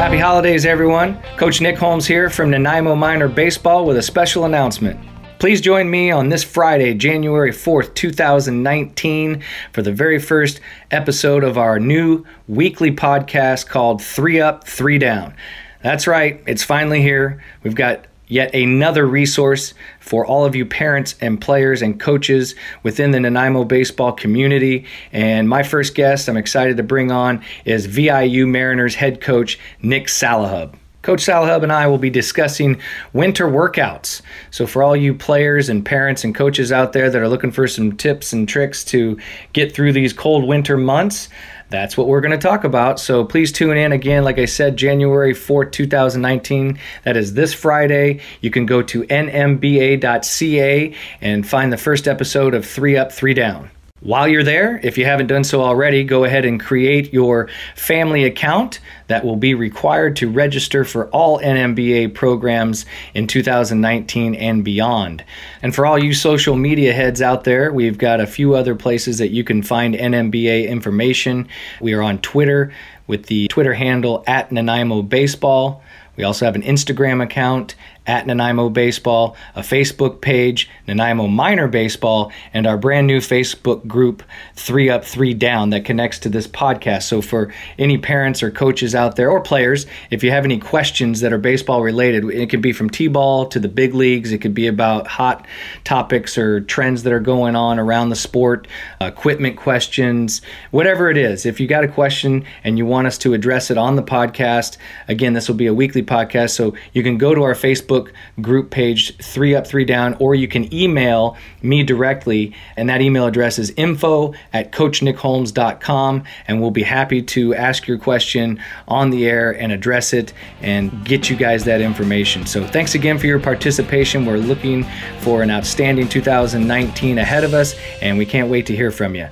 Happy holidays, everyone. Coach Nick Holmes here from Nanaimo Minor Baseball with a special announcement. Please join me on this Friday, January 4th, 2019, for the very first episode of our new weekly podcast called Three Up, Three Down. That's right, it's finally here. We've got yet another resource for all of you parents and players and coaches within the Nanaimo baseball community. And my first guest I'm excited to bring on is VIU Mariners head coach Nick Salahub. Coach Salahub and I will be discussing winter workouts. So, for all you players and parents and coaches out there that are looking for some tips and tricks to get through these cold winter months, that's what we're going to talk about. So please tune in again. Like I said, January 4th, 2019. That is this Friday. You can go to nmba.ca and find the first episode of Three Up, Three Down. While you're there, if you haven't done so already, go ahead and create your family account that will be required to register for all NMBA programs in 2019 and beyond. And for all you social media heads out there, we've got a few other places that you can find NMBA information. We are on Twitter with the Twitter handle at Nanaimo Baseball. We also have an Instagram account at Nanaimo Baseball, a Facebook page, Nanaimo Minor Baseball, and our brand new Facebook group, Three Up, Three Down, that connects to this podcast. So, for any parents or coaches out there or players, if you have any questions that are baseball related, it could be from T ball to the big leagues, it could be about hot topics or trends that are going on around the sport, equipment questions, whatever it is. If you got a question and you want us to address it on the podcast, again, this will be a weekly podcast. So, you can go to our Facebook Facebook group page, Three Up, Three Down, or you can email me directly. And that email address is info at coachnickholmes.com. And we'll be happy to ask your question on the air and address it and get you guys that information. So thanks again for your participation. We're looking for an outstanding 2019 ahead of us, and we can't wait to hear from you.